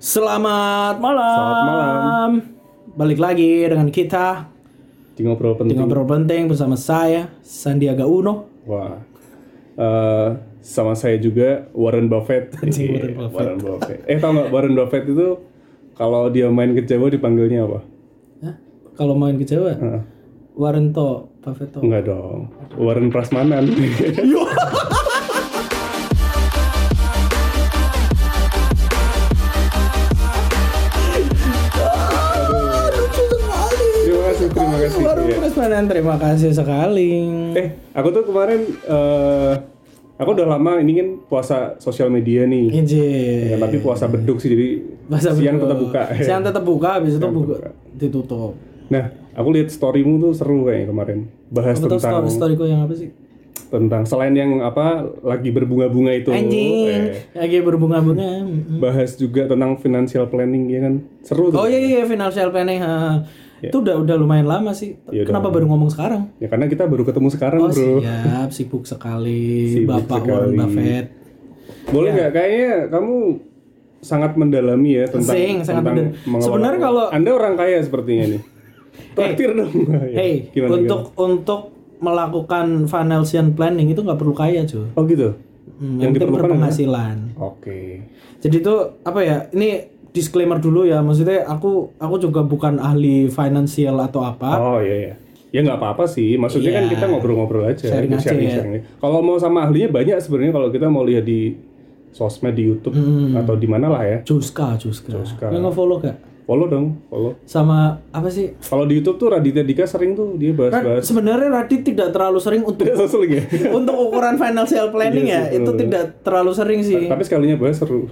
Selamat malam. Selamat malam. Balik lagi dengan kita di ngobrol di penting. ngobrol penting bersama saya Sandiaga Uno. Wah. Eh, sama saya juga Warren Buffett. Anjing, Iya, Warren Buffett. Warren Buffett. Eh tau nggak Warren Buffett itu kalau dia main ke Jawa dipanggilnya apa? Hah? Kalau main ke Jawa, Heeh. Warento, Buffetto. Enggak dong. Warren Prasmanan. Iya. Terima kasih sekali. Eh, aku tuh kemarin eh aku udah lama ini kan puasa sosial media nih. Izin. Ya, tapi puasa beduk sih jadi Masa siang betul. tetap buka. Siang tetap buka, habis itu buka, buka. ditutup. Nah, aku lihat storymu tuh seru kayaknya kemarin. Bahas Apa tuh tentang story storyku yang apa sih? tentang selain yang apa lagi berbunga-bunga itu. Anjing, eh, lagi berbunga-bunga. Bahas juga tentang financial planning ya kan. Seru tuh. Oh iya iya financial planning. ha. Itu udah udah lumayan lama sih. Iya, Kenapa baru ngomong sekarang? Ya karena kita baru ketemu sekarang, Oh Bro. siap, sibuk sekali Sibuk Bapak sekali. Warren Buffett. Boleh nggak kayaknya kamu sangat mendalami ya tentang Sing, sangat tentang mendal- mengelola- Sebenarnya kalau- Anda orang kaya sepertinya nih. Traktir dong. Ya, Hey, gimana, untuk untuk melakukan financial planning itu nggak perlu kaya cuy. gimana? Oh gitu. Hmm, Yang yang diperlukan berpenghasilan. Oke. Jadi itu apa ya? Ini disclaimer dulu ya. Maksudnya aku aku juga bukan ahli finansial atau apa. Oh iya iya. Ya nggak apa-apa sih. Maksudnya kan Iya. kita ngobrol-ngobrol aja, Sharing aja sharing, ya. sharing. Kalau mau sama ahlinya banyak sebenarnya kalau kita mau lihat di sosmed di YouTube Hmm. atau di mana lah ya. Juska, Juska. Juska. Nggak nge-follow gak? Follow dong, follow. Sama apa sih? Kalau di YouTube tuh Raditya Dika sering tuh dia bahas-bahas. Sebenarnya Radit tidak terlalu sering untuk sering ya. untuk ukuran financial planning Iya ya itu bener. tidak terlalu sering sih Tapi sekalinya bahas seru.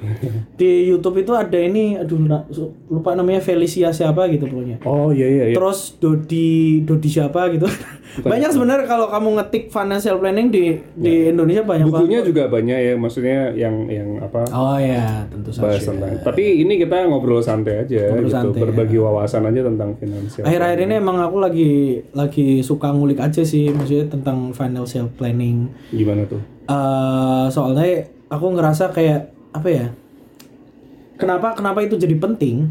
di YouTube itu ada ini aduh lupa namanya Felicia siapa gitu pokoknya Oh iya iya iya. terus Dodi Dodi siapa gitu banyak sebenarnya kalau kamu ngetik financial planning di di Indonesia banyak banget Bukunya juga banyak ya, maksudnya yang yang apa oh ya tentu saja. Tapi ini kita ngobrol santai aja Ngobrol gitu, santai, berbagi wawasan aja tentang finansial. akhir-akhir ini emang aku lagi lagi suka ngulik aja sih maksudnya tentang financial planning Gimana tuh? eh soalnya aku ngerasa kayak apa ya kenapa kenapa itu jadi penting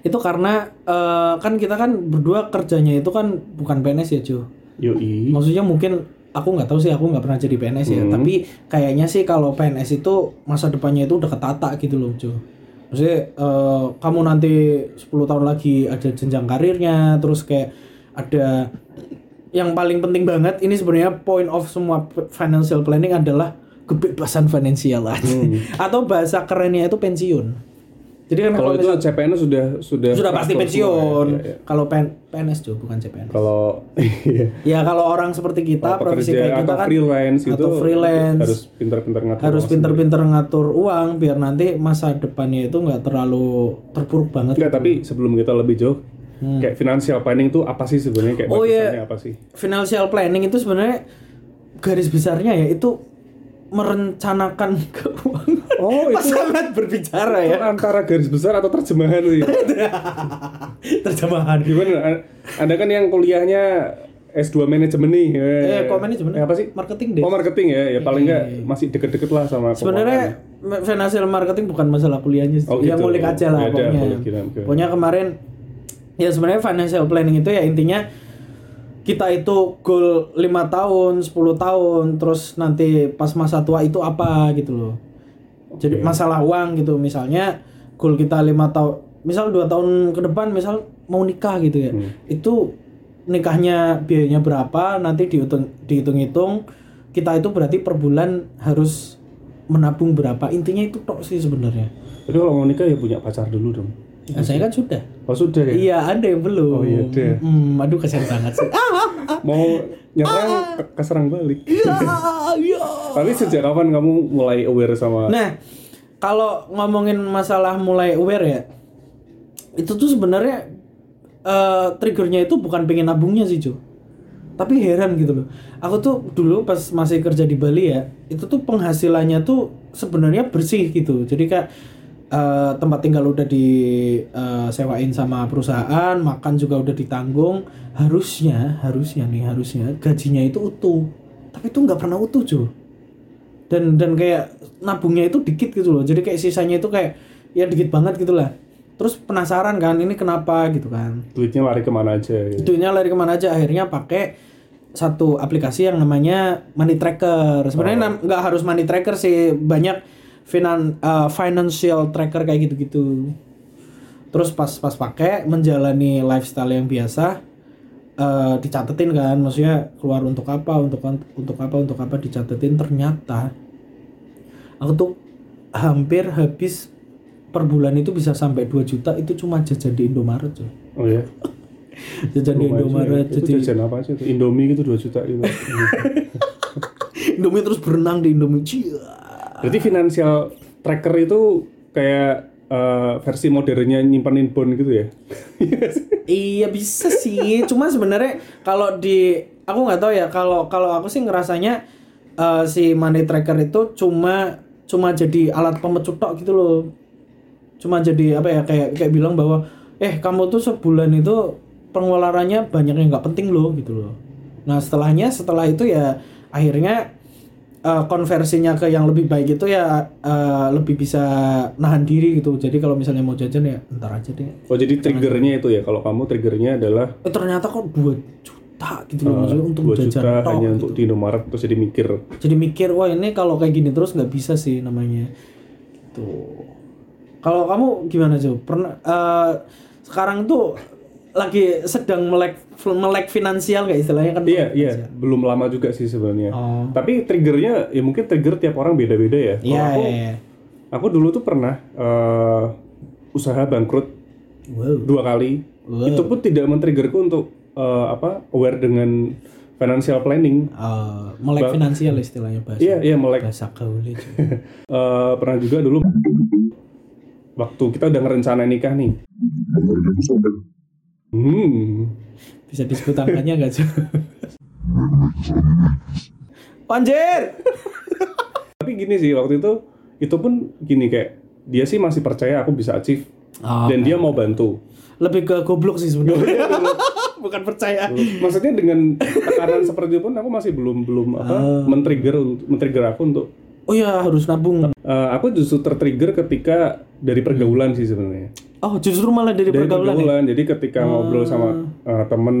itu karena eh, kan kita kan berdua kerjanya itu kan bukan PNS ya Jo Yoi. maksudnya mungkin aku nggak tahu sih aku nggak pernah jadi PNS ya Hmm. tapi kayaknya sih kalau PNS itu masa depannya itu udah ketata gitu loh Jo maksudnya eh, kamu nanti 10 tahun lagi ada jenjang karirnya terus kayak ada yang paling penting banget ini sebenarnya point of semua financial planning adalah kebebasan finansial aja. atau bahasa kerennya itu pensiun jadi kan Kalau kalau itu misal- CPN sudah sudah sudah pasti pensiun ya, ya, ya. kalau PN- PNS Jo bukan CPNS Kalau iya. Ya kalau orang seperti kita, Kalau profesi kayak kita kan freelance gitu atau freelance harus pintar-pintar ngatur harus uang pinter-pinter ngatur uang biar nanti masa depannya itu nggak terlalu terpuruk banget. Enggak, tapi sebelum kita lebih jauh, kayak financial planning itu apa sih sebenarnya? Kayak Hmm. Oh, iya. apa sih? Financial planning itu sebenarnya garis besarnya ya itu merencanakan keuangan. Oh, itu sangat berbicara ya. antara garis besar atau terjemahan sih? Terjemahan. Gimana? Anda kan yang kuliahnya S2 manajemen nih. Eh, kok manajemen? Eh, apa sih? Marketing deh. Oh, marketing ya. Ya paling enggak masih deket-deket lah sama Sebenarnya financial marketing bukan masalah kuliahnya, sih. Oh, yang gitu. ngulik aja lah Beda, pokoknya. boleh kira- kira. Pokoknya kemarin ya sebenarnya financial planning itu ya intinya kita itu goal 5 tahun, 10 tahun, terus nanti pas masa tua itu apa gitu loh. Jadi masalah uang gitu misalnya goal kita lima tahun, misal dua tahun ke depan misal mau nikah gitu ya. Hmm. Itu nikahnya biayanya berapa nanti dihitung dihitung-hitung kita itu berarti per bulan harus menabung berapa intinya itu tok sih sebenarnya Tapi kalau mau nikah ya punya pacar dulu dong. Nah, saya kan sudah Oh, sudah ya? iya ada yang belum Oh, iya deh. Hmm, aduh kasihan banget sih ah, Mau nyerang ke- keserang balik. iya, iya. Tapi sejak kapan kamu mulai aware sama nah kalau ngomongin masalah mulai aware ya itu tuh sebenarnya eh, triggernya itu bukan pengen nabungnya sih Jo. Tapi heran gitu loh. Aku tuh dulu pas masih kerja di Bali ya itu tuh penghasilannya tuh sebenarnya bersih gitu. Jadi kayak eh, tempat tinggal udah disewain sama perusahaan makan juga udah ditanggung. Harusnya harusnya nih harusnya gajinya itu utuh. Tapi itu nggak pernah utuh Jo. Dan dan kayak nabungnya itu dikit gitu loh. Jadi kayak sisanya itu kayak ya dikit banget gitu lah. Terus penasaran kan ini kenapa gitu kan. Duitnya lari ke mana aja gitu. duitnya lari ke mana aja. Akhirnya pakai satu aplikasi yang namanya money tracker. Sebenarnya Oh. nggak harus money tracker sih. Banyak finan uh, financial tracker kayak gitu-gitu. Terus pas pas pakai menjalani lifestyle yang biasa eh dicatetin kan. Maksudnya keluar untuk apa untuk untuk apa untuk apa dicatetin. Ternyata aku tuh hampir habis per bulan itu bisa sampai 2 juta. Itu cuma jajan di Indomaret coy. oh ya? Jajan di Indomaret sih. itu jadi jajan apa aja tuh Indomie gitu 2 juta gitu. Indomie terus berenang di Indomie. Cia. Berarti financial tracker itu kayak eh, versi modernnya nyimpenin bond gitu ya Iya bisa sih, cuma sebenarnya kalau di aku nggak tahu ya kalau kalau aku sih ngerasanya eh, si money tracker itu cuma cuma jadi alat pemecut tok gitu loh. Cuma jadi apa ya kayak kayak bilang bahwa eh kamu tuh sebulan itu pengeluarannya banyak yang nggak penting loh gitu loh. Nah setelahnya setelah itu ya akhirnya eh, konversinya ke yang lebih baik itu ya eh, lebih bisa nahan diri gitu. Jadi kalau misalnya mau jajan ya ntar aja deh. oh jadi triggernya itu ya kalau kamu triggernya adalah Eh, ternyata kok 2 juta gitu loh maksudnya untuk 2 jajan juta hanya gitu. untuk di Indomaret terus jadi mikir jadi mikir wah ini kalau kayak gini terus nggak bisa sih namanya tuh kalau kamu gimana Jo pernah eh, sekarang tuh lagi sedang melek melek finansial kayak istilahnya kan? Iya iya. Belum lama juga sih sebenarnya. Oh. Tapi triggernya ya mungkin trigger tiap orang beda-beda ya. Kalau iya aku iya, iya. aku dulu tuh pernah eh, usaha bangkrut wow. dua kali. Wow. itu pun tidak men-triggerku untuk eh, apa aware dengan financial planning. Eh, melek finansial istilahnya bahasa iya iya melek. bahasa gaul itu. Eh, pernah juga dulu waktu kita udah ngerencana nikah nih hmm. Bisa disebut angkanya nggak Jo Anjir! Tapi gini sih waktu itu itu pun gini kayak dia sih masih percaya aku bisa achieve. Oh, dan dia mau bantu. Lebih ke goblok sih sebenarnya. Bukan percaya. Maksudnya dengan tekanan seperti itu pun aku masih belum belum apa men-trigger untuk men-trigger aku untuk oh ya harus nabung. Eh, aku justru tertrigger ketika dari pergaulan sih sebenarnya. Oh justru malah dari, dari pergaulan ya? pergaulan. Jadi ketika ngobrol sama eh, temen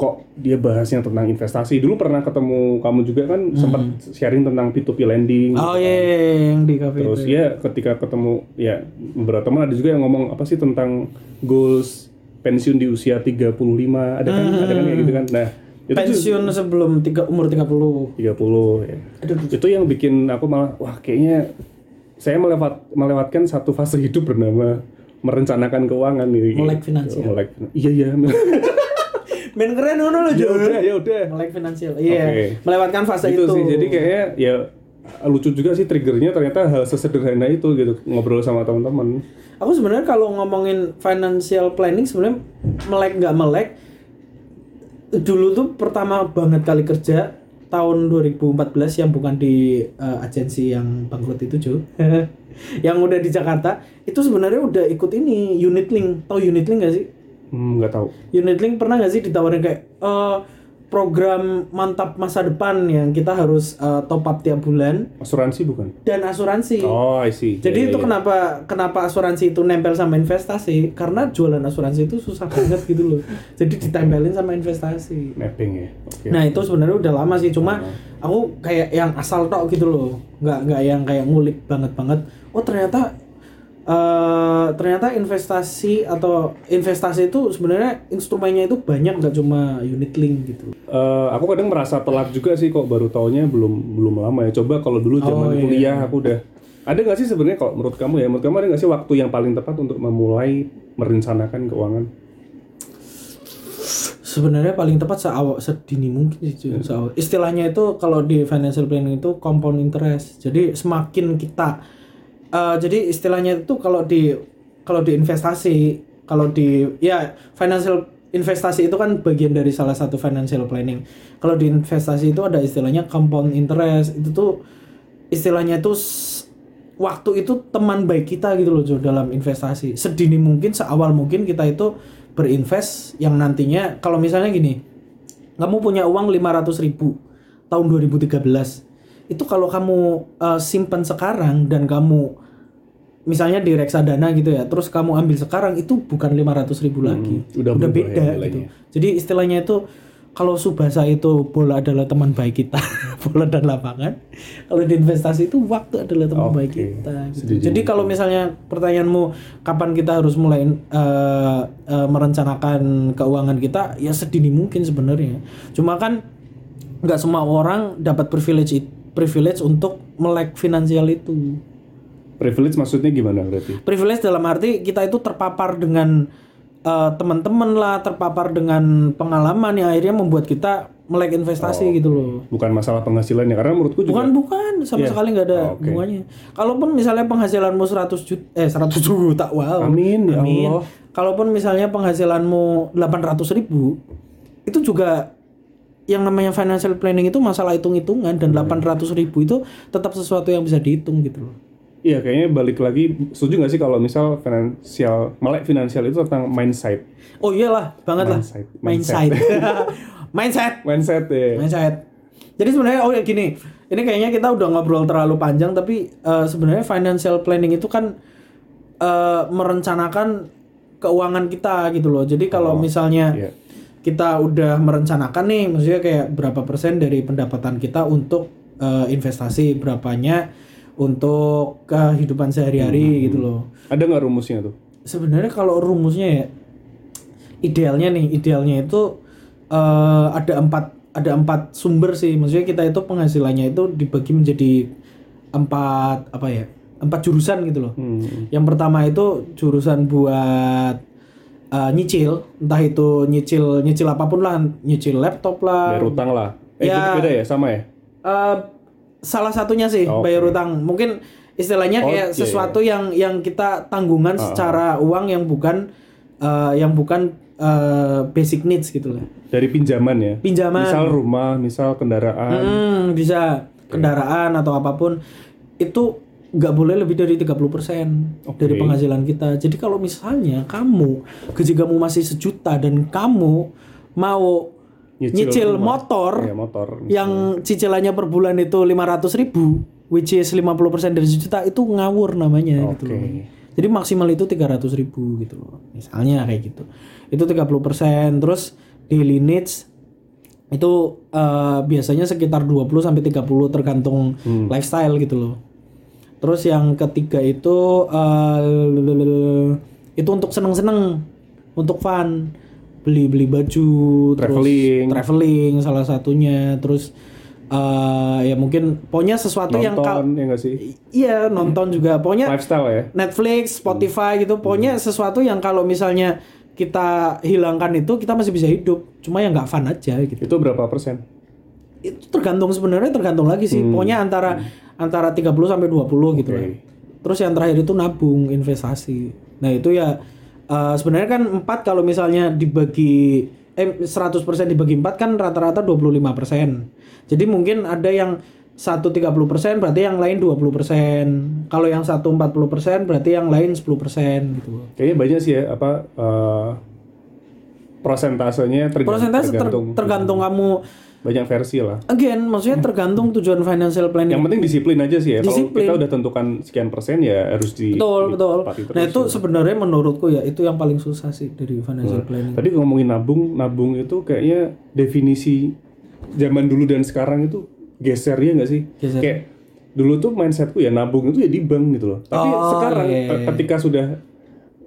kok dia bahasnya tentang investasi? Dulu pernah ketemu kamu juga kan sempat sharing tentang P2P lending oh iya, iya, iya, yang di cafe terus itu. ya ketika ketemu ya beberapa teman ada juga yang ngomong apa sih tentang goals pensiun di usia 35 ada kan? Ada kan kayak gitu kan? Nah itu tuh pensiun sebelum tiga umur 30 30 ya. itu yang bikin aku malah wah kayaknya saya melewat melewatkan satu fase hidup bernama merencanakan keuangan nih Melek finansial. melek iya iya main keren ngono loh ya udah ya udah. Melek finansial iya. Oke. melewatkan fase itu itu. sih jadi kayaknya ya lucu juga sih triggernya ternyata hal sesederhana itu gitu ngobrol sama teman-teman. Aku sebenarnya kalau ngomongin financial planning sebenarnya melek nggak melek dulu tuh pertama banget kali kerja tahun 2014 yang bukan di eh, agensi yang bangkrut itu Jo. Yang udah di Jakarta itu sebenarnya udah ikut ini unit link. Tahu unit link gak sih? Hmm, nggak tahu. Unitlink pernah nggak sih ditawarin kayak eh, program mantap masa depan yang kita harus eh, top up tiap bulan asuransi bukan dan asuransi. oh I see Jadi Ya, itu ya, ya. kenapa kenapa asuransi itu nempel sama investasi? Karena jualan asuransi itu susah banget gitu loh. Jadi ditempelin sama investasi. mapping ya oke Nah itu sebenarnya udah lama sih, cuma aku kayak yang asal tok gitu loh, nggak nggak yang kayak ngulik banget banget. Oh ternyata eh ternyata investasi atau investasi itu sebenarnya instrumennya itu banyak nggak cuma unit link gitu. Eh, aku kadang merasa telat juga sih kok baru taunya belum belum lama ya coba kalau dulu zaman Oh, iya. kuliah aku udah ada nggak sih sebenarnya kalau menurut kamu ya menurut kamu ada nggak sih waktu yang paling tepat untuk memulai merencanakan keuangan Sebenarnya paling tepat seawal sedini mungkin sih cuy, seawal. Istilahnya itu kalau di financial planning itu compound interest. Jadi semakin kita eh, jadi istilahnya itu kalau di kalau di investasi, kalau di ya financial investasi itu kan bagian dari salah satu financial planning. Kalau di investasi itu ada istilahnya compound interest. Itu tuh istilahnya itu waktu itu teman baik kita gitu loh Jo dalam investasi. Sedini mungkin seawal mungkin kita itu berinvest yang nantinya kalau misalnya gini, kamu punya uang 500.000 ribu tahun 2013 itu kalau kamu eh, simpan sekarang dan kamu misalnya di reksadana gitu ya terus kamu ambil sekarang itu bukan 500.000 ribu lagi. Hmm, udah berubah beda ya gitu jadi istilahnya itu kalau subasa itu bola adalah teman baik kita bola dan lapangan kalau di investasi itu waktu adalah teman Oke, baik kita gitu. jadi kalau misalnya pertanyaanmu kapan kita harus mulai eh, eh, merencanakan keuangan kita ya sedini mungkin sebenarnya. Cuma kan nggak semua orang dapat privilege it- privilege untuk melek finansial itu Privilege maksudnya gimana berarti? privilege dalam arti kita itu terpapar dengan eh, teman-teman lah terpapar dengan pengalaman yang akhirnya membuat kita melek investasi gitu loh Bukan masalah penghasilannya karena menurutku juga bukan bukan sama Iya. sekali nggak ada Oh, oke. hubungannya kalaupun misalnya penghasilanmu 100 juta eh 100 juta wow Amin, ya Allah. kalaupun misalnya penghasilanmu 800 ribu itu juga yang namanya financial planning itu masalah hitung-hitungan dan 800 ribu itu tetap sesuatu yang bisa dihitung gitu loh Iya kayaknya balik lagi setuju nggak sih kalau misal finansial melek finansial itu tentang mindset Oh iyalah, banget lah. Mindset. Mindset. Mindset. mindset ya Mindset. Jadi sebenarnya oh ya gini, ini kayaknya kita udah ngobrol terlalu panjang tapi eh, sebenarnya financial planning itu kan eh, merencanakan keuangan kita gitu loh. Jadi kalau misalnya iya. Kita udah merencanakan nih, maksudnya kayak berapa persen dari pendapatan kita untuk eh, investasi, berapanya untuk kehidupan sehari-hari gitu loh. ada nggak rumusnya tuh sebenarnya kalau rumusnya ya idealnya nih idealnya itu eh, ada empat ada empat sumber sih maksudnya kita itu penghasilannya itu dibagi menjadi empat apa ya empat jurusan gitu loh hmm. yang pertama itu jurusan buat eh, nyicil. Entah itu nyicil nyicil apa pun lah. Nyicil laptop lah. Bayar utang lah. Eh Ya. beda ya? Sama ya? Eh, salah satunya sih Oke. bayar utang. Mungkin istilahnya kayak Oke. sesuatu yang yang kita tanggungan secara uang yang bukan eh, yang bukan eh, basic needs gitu lah. Dari pinjaman ya? Pinjaman. Misal rumah misal kendaraan. Hmm, bisa. Kendaraan atau apa pun. Itu nggak boleh lebih dari 30% dari penghasilan kita. Jadi kalau misalnya kamu gaji kamu masih sejuta dan kamu mau Nyicil nyicil, motor ya motor yang cicilannya per bulan itu 500 ribu which is 50% dari sejuta itu ngawur namanya gitu Oke. loh. jadi maksimal itu 300 ribu gitu loh. Misalnya kayak gitu. Itu 30% terus daily needs itu eh, biasanya sekitar 20 sampai 30 tergantung lifestyle gitu loh terus yang ketiga itu eh, itu untuk seneng-seneng untuk fun. Beli beli baju Traveling. terus traveling. salah satunya. Terus eh, ya mungkin pokoknya sesuatu yang nonton ya nggak sih? Iya nonton juga. Pokoknya lifestyle ya? Netflix, Spotify gitu, pokoknya sesuatu yang kalau misalnya kita hilangkan itu kita masih bisa hidup, cuma yang nggak fun aja gitu. itu berapa persen Itu tergantung sebenarnya tergantung lagi sih, pokoknya antara antara 30 sampai 20 gitu lah. Terus yang terakhir itu nabung investasi. Nah itu ya eh, sebenarnya kan empat kalau misalnya dibagi eh 100% dibagi empat kan rata-rata 25%. Jadi mungkin ada yang satu 30% berarti yang lain 20%. Kalau yang satu 40% berarti yang lain 10% gitu. kayaknya banyak sih ya apa eh, prosentasenya ter- tergantung tergantung kamu banyak versi lah again maksudnya tergantung tujuan financial planning yang penting disiplin aja sih ya kalau Disiplin. kita udah tentukan sekian persen ya harus di betul betul ditepati terus. nah itu sebenarnya menurutku ya itu yang paling susah sih dari financial planning tadi ngomongin nabung nabung itu kayaknya definisi zaman dulu dan sekarang itu geser ya nggak sih Geser. kayak dulu tuh mindsetku ya nabung itu ya di bank gitu loh tapi Oh, sekarang iya, iya. ketika sudah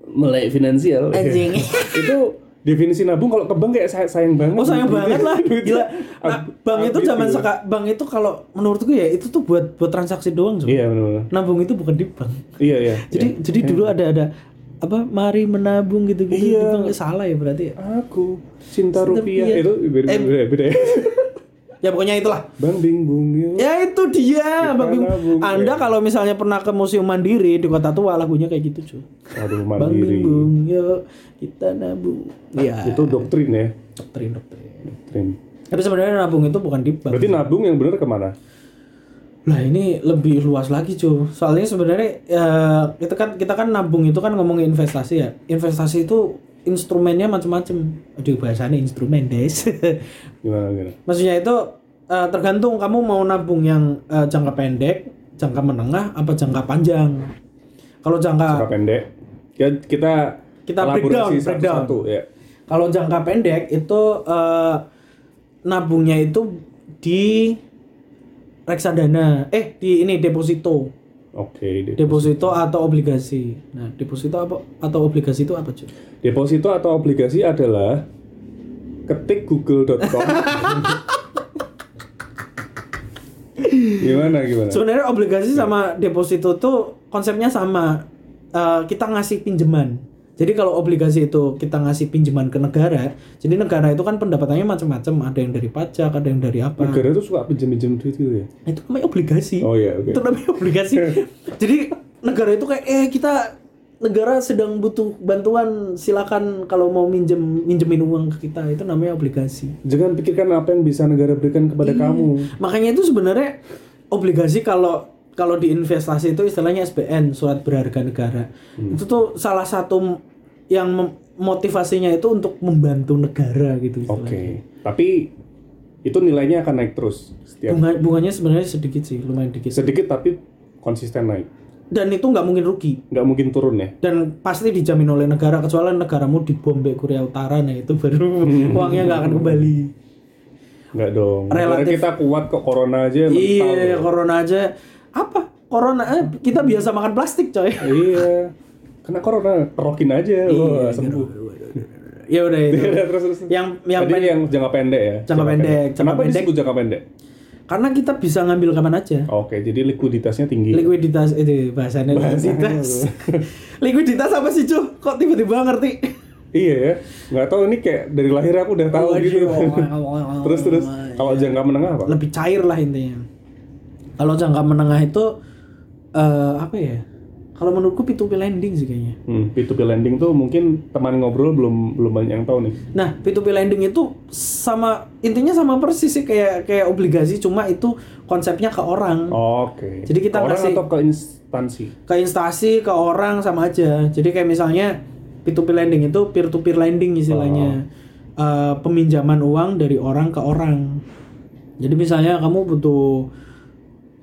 melek finansial Anjing. itu definisi nabung kalau ke bank kayak say- sayang banget Oh sayang Duitnya- banget lah, duitnya gila. Nah, bank itu zaman gitu. seka, bank itu kalau menurutku ya itu tuh buat buat transaksi doang, Cuk. iya benar Nabung itu bukan di bank. iya iya Jadi jadi dulu ada ada apa mari menabung gitu-gitu Iya. di bank salah ya berarti. ya. aku cinta Cinta rupiah rupiah. itu beda Eh. beda, beda ya Ya pokoknya itulah. bang bingung ya Ya itu dia, Bang Bing. Anda kalau misalnya pernah ke Museum Mandiri di Kota Tua lagunya kayak gitu, cuy. aduh Bang mandiri Bing, yuk kita nabung. Iya. itu doktrin ya doktrin doktrin. doktrin Tapi sebenarnya nabung itu bukan di bank. berarti nabung yang benar ke mana Lah ini lebih luas lagi cuy. Soalnya sebenarnya ya, itu kan kita kan nabung itu kan ngomongin investasi ya. Investasi itu instrumennya macam-macam. Aduh bahasanya instrumen guys. gimana gimana Maksudnya itu eh, tergantung kamu mau nabung yang eh, jangka pendek, jangka menengah, apa jangka panjang. Kalau jangka Jangka pendek. Ya kita Kita breakdown, breakdown. satu-satu ya. kalau jangka pendek itu eh, nabungnya itu di reksadana, eh di ini deposito, Oke, de- deposito atau obligasi. Nah deposito apa atau obligasi itu apa cuy? deposito atau obligasi adalah ketik google.com gimana gimana Sebenarnya obligasi sama deposito tuh konsepnya sama. Eh, kita ngasih pinjaman. Jadi kalau obligasi itu kita ngasih pinjaman ke negara, jadi negara itu kan pendapatannya macam-macam. Ada yang dari pajak, ada yang dari apa. negara tuh suka pinjam-pinjam duit gitu ya Itu namanya obligasi. oh iya oke Itu namanya obligasi. jadi negara itu kayak eh kita negara sedang butuh bantuan, silakan kalau mau minjem minjemin uang ke kita. Itu namanya obligasi. jangan pikirkan apa yang bisa negara berikan kepada Iya. kamu Makanya itu sebenarnya obligasi kalau kalau di investasi itu istilahnya SBN surat berharga negara. Hmm. Itu tuh salah satu yang motivasinya itu untuk membantu negara gitu. oke istilahnya. tapi itu nilainya akan naik terus setiap Bunga, bunganya sebenarnya sedikit sih, lumayan dikit. sedikit tapi konsisten naik Dan itu nggak mungkin rugi. nggak mungkin turun ya Dan pasti dijamin oleh negara kecuali negaramu dibom oleh Korea Utara nah itu baru uangnya nggak akan kembali. nggak dong Relatif. kita kuat kok corona aja mental Iya, loh. corona aja apa? Corona eh, kita biasa makan plastik coy. iya kena corona kerokin aja wah Iya, sembuh Ya udah itu. terus terus yang yang Tadi pendek yang jangka pendek ya Jangka pendek, jangka kenapa pendek. disebut jangka pendek karena kita bisa ngambil kapan aja. oke jadi likuiditasnya tinggi Likuiditas itu bahasanya likuiditas. likuiditas apa sih, Cu? Kok tiba-tiba ngerti? iya ya nggak tahu ini kayak dari lahir aku udah tahu Waduh. gitu terus terus kalau jangka menengah apa lebih cair lah intinya. Kalau jangka menengah itu eh apa ya? Kalau menurutku P2P lending sih kayaknya. hmm, P2P lending tuh mungkin teman ngobrol belum belum banyak yang tahu nih Nah, P2P lending itu sama intinya sama persis sih kayak kayak obligasi cuma itu konsepnya ke orang. oke Jadi kita Ke orang ngasih- atau ke instansi Ke instansi, ke orang sama aja. Jadi kayak misalnya P2P lending itu peer to peer lending istilahnya. Eh, peminjaman uang dari orang ke orang. Jadi misalnya kamu butuh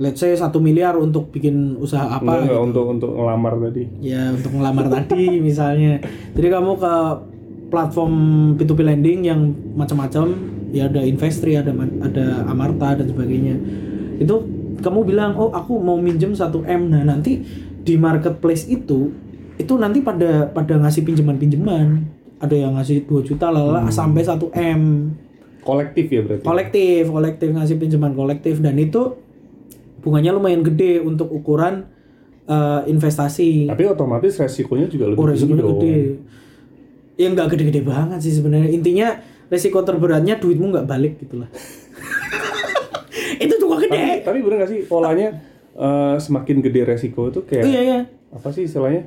let's say satu miliar untuk bikin usaha apa Enggak, gitu. untuk untuk ngelamar tadi Ya untuk ngelamar tadi misalnya. Jadi kamu ke platform P2P lending yang macam-macam, ya ada Investri, ada ada Amarta dan sebagainya. Itu kamu bilang, "Oh, aku mau minjem 1 M." Nah, nanti di marketplace itu itu nanti pada pada ngasih pinjaman-pinjaman. Ada yang ngasih 2 juta lala sampai 1 M. kolektif ya berarti Kolektif, kolektif ngasih pinjaman kolektif dan itu bunganya lumayan gede untuk ukuran eh, investasi. tapi otomatis resikonya juga lebih Oh resikonya dong. gede. Ya nggak gede-gede banget sih sebenarnya. Intinya resiko terberatnya duitmu nggak balik gitu lah. itu juga tapi gede. tapi bener gak sih polanya eh, semakin gede resiko itu kayak Iya iya. apa sih istilahnya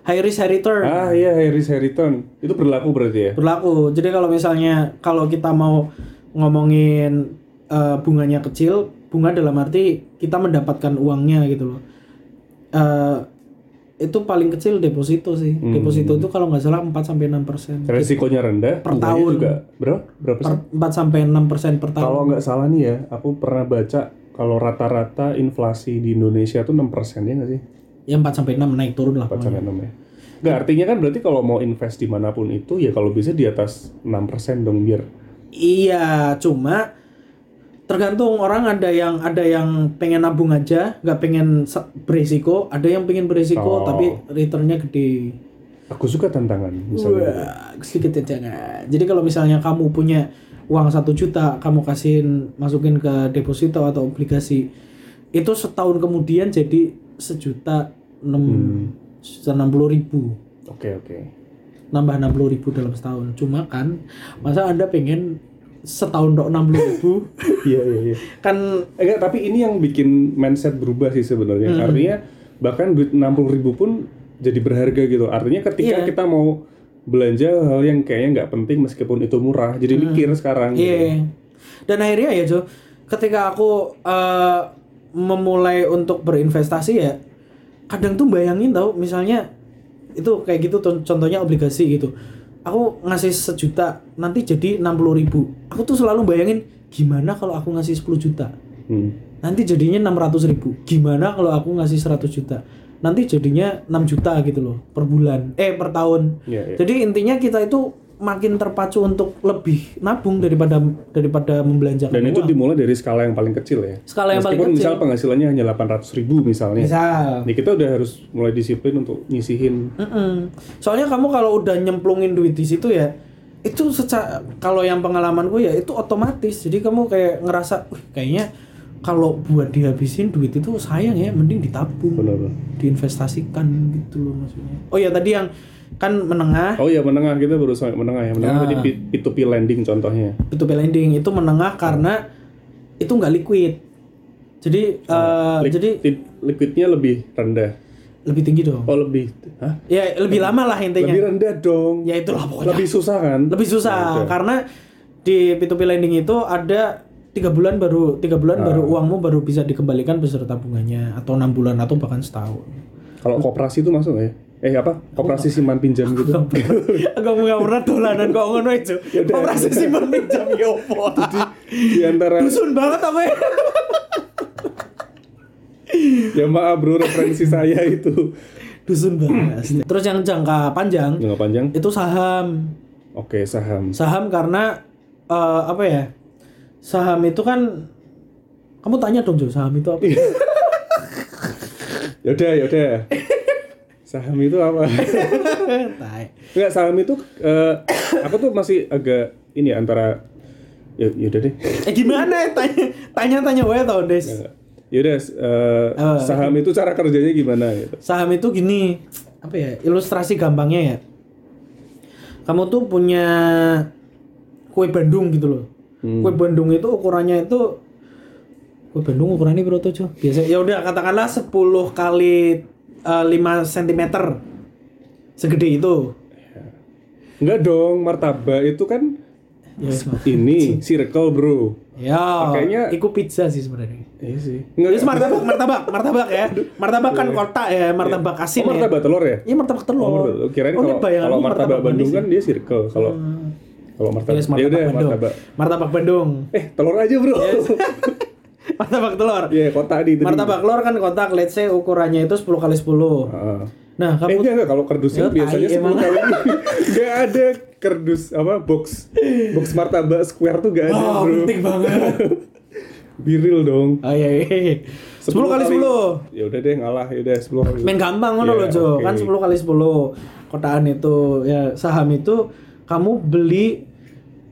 High risk high return ah iya high risk high return itu berlaku berarti ya berlaku. Jadi kalau misalnya kalau kita mau ngomongin eh, bunganya kecil, bunga dalam arti kita mendapatkan uangnya gitu loh. Eh, itu paling kecil deposito sih. Hmm. Deposito itu kalau nggak salah 4 sampai 6 persen. resikonya rendah Per tahun. juga berapa berapa 4 sampai 6 persen per tahun. kalau nggak salah nih ya aku pernah baca kalau rata-rata inflasi di Indonesia tuh 6% ya nggak sih Ya 4 sampai 6 naik turun lah. 4 pokoknya. sampai 6 ya nggak artinya kan berarti kalau mau invest di mana pun itu ya kalau bisa di atas 6% dong biar Iya, cuma tergantung orang ada yang ada yang pengen nabung aja, nggak pengen beresiko, ada yang pengen beresiko Oh. tapi returnnya gede. aku suka tantangan misalnya Wah, sedikit jangan. Jadi kalau misalnya kamu punya uang satu juta, kamu kasihin masukin ke deposito atau obligasi, itu setahun kemudian jadi sejuta enam enam puluh ribu. oke oke nambah 60.000 ribu dalam setahun cuma kan masa anda pengen setahun dok 60.000 ribu iya iya iya kan enggak tapi ini yang bikin mindset berubah sih sebenarnya Hmm. artinya bahkan duit 60 ribu pun jadi berharga gitu artinya ketika Iya. kita mau belanja hal yang kayaknya nggak penting meskipun itu murah jadi mikir sekarang gitu. Hmm. iya dan akhirnya ya Jo ketika aku eh, memulai untuk berinvestasi ya kadang tuh bayangin tau misalnya itu kayak gitu con- contohnya obligasi gitu aku ngasih sejuta nanti jadi 60.000 ribu. Aku tuh selalu bayangin gimana kalau aku ngasih 10 juta? Hmm. nanti jadinya 600 ribu. Gimana kalau aku ngasih 100 juta? Nanti jadinya 6 juta gitu loh per bulan. Eh per tahun. Iya, iya. jadi intinya kita itu makin terpacu untuk lebih nabung daripada daripada membelanjakan Dan itu uang. dimulai dari skala yang paling kecil ya. Skala yang paling Meskipun kecil. misal penghasilannya hanya 800 ribu misalnya. misal Nih kita udah harus mulai disiplin untuk nyisihin. Mm-mm. Soalnya kamu kalau udah nyemplungin duit di situ ya, itu secara kalau yang pengalaman gue ya itu otomatis. Jadi kamu kayak ngerasa, "Wih, kayaknya kalau buat dihabisin duit itu sayang ya, mending ditabung, Benar. diinvestasikan gitu loh maksudnya. Oh ya tadi yang kan menengah, Oh iya menengah kita baru sampai menengah ya. Menengah Ya. tadi P- P2P lending contohnya. itu lending itu menengah karena itu nggak liquid. Jadi eh, Lik- jadi li- liquidnya lebih rendah. lebih tinggi dong. Oh lebih, hah? Ya lebih lama lah intinya. Lebih rendah dong. Ya itulah pokoknya. Lebih susah kan? lebih susah udah. karena di P2P lending itu ada tiga bulan baru tiga bulan Ah. baru uangmu baru bisa dikembalikan beserta bunganya atau enam bulan atau bahkan setahun. Kalau koperasi itu masuk ya? Eh apa? Koperasi simpan pinjam gitu. Aku nggak pernah dolanan kok ngono itu. Yaudah. Operasi simpan pinjam ya opo. Di antara Dusun banget aku ya. ya maaf bro referensi saya itu Dusun banget. Terus yang jangka panjang jangka panjang. itu saham. Oke saham. Saham karena eh, apa ya? Saham itu kan kamu tanya dong Jo, saham itu apa? Yaudah yaudah. Saham itu apa? Enggak saham itu eh, aku tuh masih agak ini ya, antara ya yaudah deh. Eh gimana ya tanya tanya tanya wae tau Des. Yaudah eh, Eh, saham itu cara kerjanya gimana gitu. Saham itu gini, apa ya? Ilustrasi gampangnya ya. Kamu tuh punya kue Bandung gitu loh. Hmm. Kue Bandung itu ukurannya itu kue Bandung ukurannya berapa tuh? Biasa ya udah katakanlah 10 kali eh, 5 cm. Segede itu. Enggak dong, martabak itu kan Ya, ini circle bro. ya Pakainya- itu pizza sih sebenarnya. Iya sih. Ini martabak, martabak, martabak ya. Martabak kan kotak ya, martabak asin Oh, ya. martabak telur ya? Iya martabak telur. Oh, martabak. Kirain Oh, kalau kalau martabak Bandung manis kan dia circle. Kalau kalau martabak. Yes, Ya martabak udah Bandung. martabak. Martabak Bandung. Eh, telur aja, Bro. martabak telur. Iya, kota di tadi. Martabak telur kan kotak let's say ukurannya itu 10 kali 10. Heeh. Nah, Eh, kamu enggak, enggak. Kalau kardus itu biasanya tai 10 emang. kali. Enggak ada kardus apa box box martabak square tuh enggak ada, Oh, Bro. penting banget. Biril dong. Oh iya, iya. 10 kali 10. Ya udah deh, ngalah. Ya udah 10 kali. Main gampang ngono Iya, loh, Jo. oke. Kan 10 kali 10. Kotaan itu ya saham itu kamu beli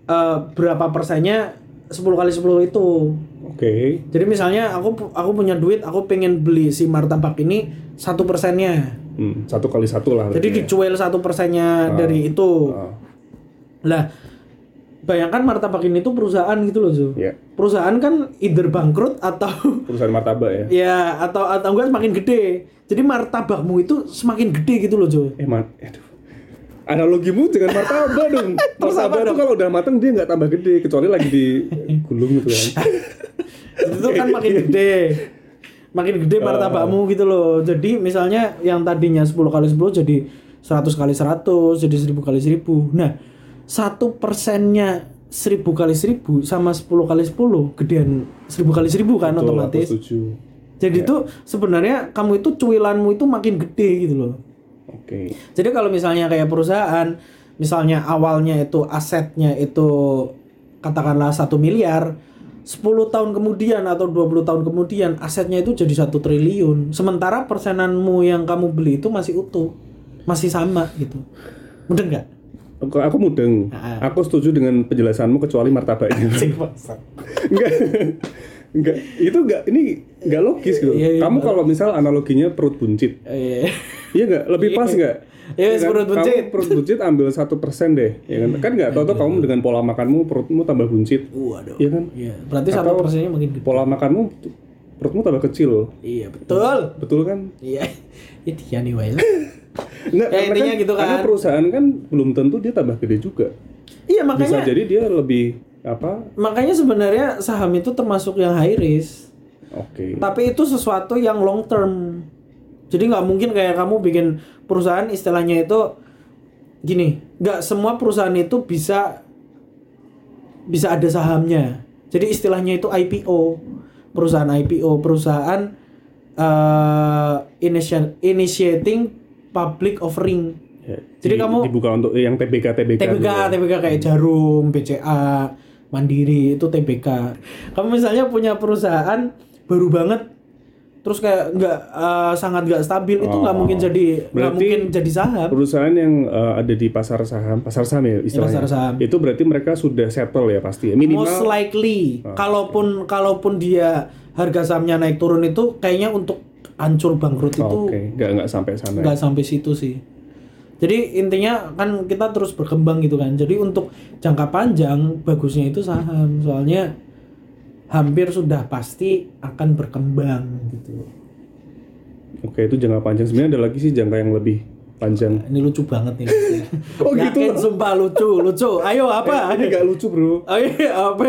eh, berapa persennya 10 kali 10 itu. Oke. Jadi misalnya aku aku punya duit, aku pengen beli si martabak ini satu persennya. Hmm, satu kali satu lah. Jadi ya. dicuel satu persennya dari itu. Ah, Lah, bayangkan martabak ini tuh perusahaan gitu loh, Zo. ya. Perusahaan kan either bangkrut atau Perusahaan martabak ya. ya atau atau enggak semakin gede. Jadi martabakmu itu semakin gede gitu loh, Jo. Eh, aduh. Analogimu dengan martabak dong. Martabak dong? kalau udah mateng dia nggak tambah gede, kecuali lagi digulung gitu kan. itu kan makin gede. Makin gede martabakmu gitu loh. Jadi misalnya yang tadinya 10 kali 10 jadi 100 kali 100, jadi 1000 kali 1000. Nah, satu persennya 1000 kali 1000 sama 10 kali 10 gedean 1000 kali 1000 kan Betul, otomatis. Jadi tuh sebenarnya kamu itu cuilanmu itu makin gede gitu loh. Oke. Jadi kalau misalnya kayak perusahaan, misalnya awalnya itu asetnya itu katakanlah satu miliar, 10 tahun kemudian atau 20 tahun kemudian asetnya itu jadi satu triliun. Sementara persenanmu yang kamu beli itu masih utuh, masih sama gitu. Mudah nggak? Aku, aku mudeng. Aku setuju dengan penjelasanmu kecuali martabaknya. enggak. Enggak. Itu enggak ini enggak logis gitu. Iya, iya, Kamu kalau misal analoginya perut buncit. Eh, Iya enggak? Lebih pas enggak? Iya, kan? perut buncit. Kamu perut buncit ambil satu persen deh, ya kan? Kan nggak tahu kamu dengan pola makanmu perutmu tambah buncit, Waduh. Iya kan? Iya, berarti satu persennya makin gede. Pola makanmu perutmu tambah kecil, Iya, betul. betul kan? Iya. Itu ya nih, Wail. Enggak, Ya, karena intinya gitu Karena kan. perusahaan kan belum tentu dia tambah gede juga. Iya, Bisa makanya jadi dia lebih apa? makanya sebenarnya saham itu termasuk yang high risk. Oke. Tapi itu sesuatu yang long term. Jadi nggak mungkin kayak kamu bikin perusahaan istilahnya itu gini, nggak semua perusahaan itu bisa bisa ada sahamnya. Jadi istilahnya itu IPO, perusahaan IPO, perusahaan initi- initiating public offering. Ya, Jadi di- kamu- dibuka untuk yang TBK TBK. TBK, dulu ya. TBK kayak Jarum, BCA, Mandiri itu TBK. Kamu misalnya punya perusahaan baru banget, terus kayak nggak eh, sangat nggak stabil itu nggak Oh. mungkin jadi nggak mungkin jadi saham. Perusahaan yang eh, ada di pasar saham, pasar saham ya istilahnya. pasar saham. Itu berarti mereka sudah settle ya pasti ya. Minimal Most likely, Oh, kalaupun kalaupun dia harga sahamnya naik turun itu kayaknya untuk hancur bangkrut itu Oh, Oke, nggak nggak sampai sana. ya. nggak sampai situ sih. Jadi intinya kan kita terus berkembang gitu kan. Jadi untuk jangka panjang bagusnya itu saham. Soalnya hampir sudah pasti akan berkembang gitu. Oke, itu jangka panjang. Sebenarnya ada lagi sih jangka yang lebih panjang. Ini lucu banget nih. Oh, gitu? Yakin sumpah lucu, lucu. Ayo apa? Ini nggak lucu bro. Ayo apa?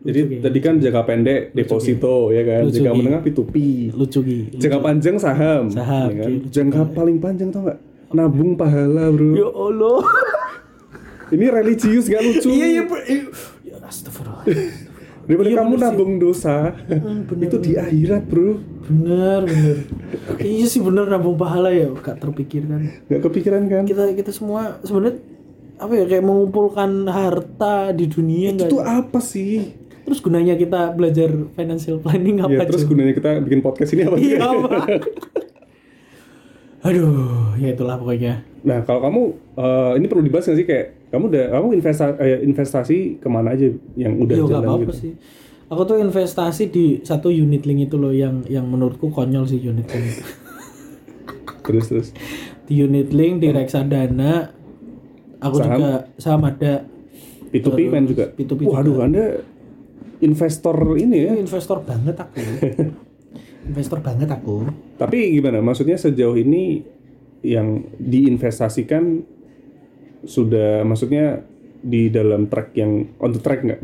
Jadi tadi kan jangka pendek deposito ya kan, Lucu, jangka menengah P2P, Lucu Gi. jangka panjang saham, Saham, ya kan? Jangka paling panjang tau nggak? Nabung pahala bro. Ya Allah. Ini religius nggak lucu. Iya iya. Bro. Ya astagfirullah. Daripada Iya, kamu sih. nabung dosa, bener, itu di akhirat bro. Bener bener. iya sih bener nabung pahala ya. Gak terpikirkan. Nggak kepikiran kan? Kita kita semua sebenarnya apa ya kayak mengumpulkan harta di dunia? Itu apa sih? Terus gunanya kita belajar financial planning apa Ya terus gunanya kita bikin podcast ini apa? Iya Pak. Aduh, ya itulah pokoknya. Nah kalau kamu eh, ini perlu dibahas nggak sih kayak kamu udah kamu investasi investasi ke mana aja yang udah Yo gak jalan apa-apa gitu? sih. Aku tuh investasi di satu unit link itu loh yang yang menurutku konyol sih unit link itu. Terus terus. di unit link di reksadana aku Saham? juga saham ada P2P main juga. P2P Waduh anda investor ini ya. Investor banget aku investor banget aku Tapi gimana? Maksudnya sejauh ini yang diinvestasikan sudah maksudnya di dalam track yang on the track nggak?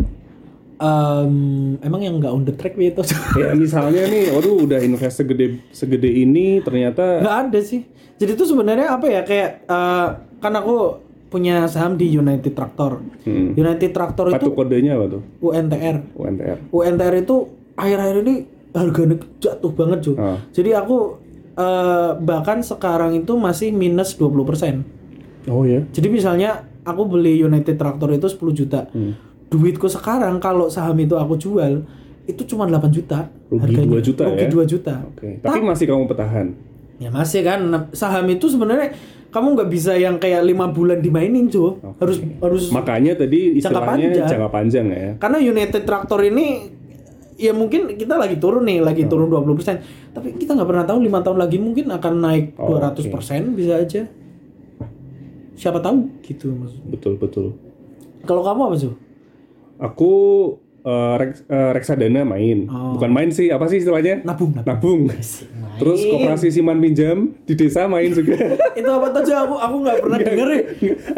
Em, emang yang nggak on the track itu Kayak misalnya nih, waduh udah invest segede segede ini ternyata nggak ada sih jadi itu sebenarnya apa ya kayak eh, kan aku punya saham di United Tractor Hmm. United Tractor itu kodenya apa tuh? UNTR UNTR. UNTR itu akhir-akhir ini harganya jatuh banget cuy Ah. jadi aku eh, bahkan sekarang itu masih minus 20% Oh ya. Jadi misalnya aku beli United Tractor itu 10 juta. Hmm. Duitku sekarang kalau saham itu aku jual itu cuma 8 juta. Rugi 2 juta Rugi ya? 2 juta. Oke. Tapi masih kamu bertahan. Ya masih kan Nah, saham itu sebenarnya kamu nggak bisa yang kayak lima bulan dimainin cuy. Harus harus Makanya tadi Jangka istilahnya panjang. jangka panjang ya. karena United Tractor ini ya mungkin kita lagi turun nih, lagi Hmm. turun 20%. Tapi kita nggak pernah tahu lima tahun lagi mungkin akan naik Oh, 200% bisa aja. Siapa tahu gitu maksudnya. Betul betul. Kalau kamu apa cuy? Aku eh, rek- eh, reksadana main. Oh. Bukan main sih, apa sih istilahnya? Nabung, nabung. Nabung. Terus koperasi siman pinjam di desa main juga. itu apa tuh aku aku nggak pernah denger ya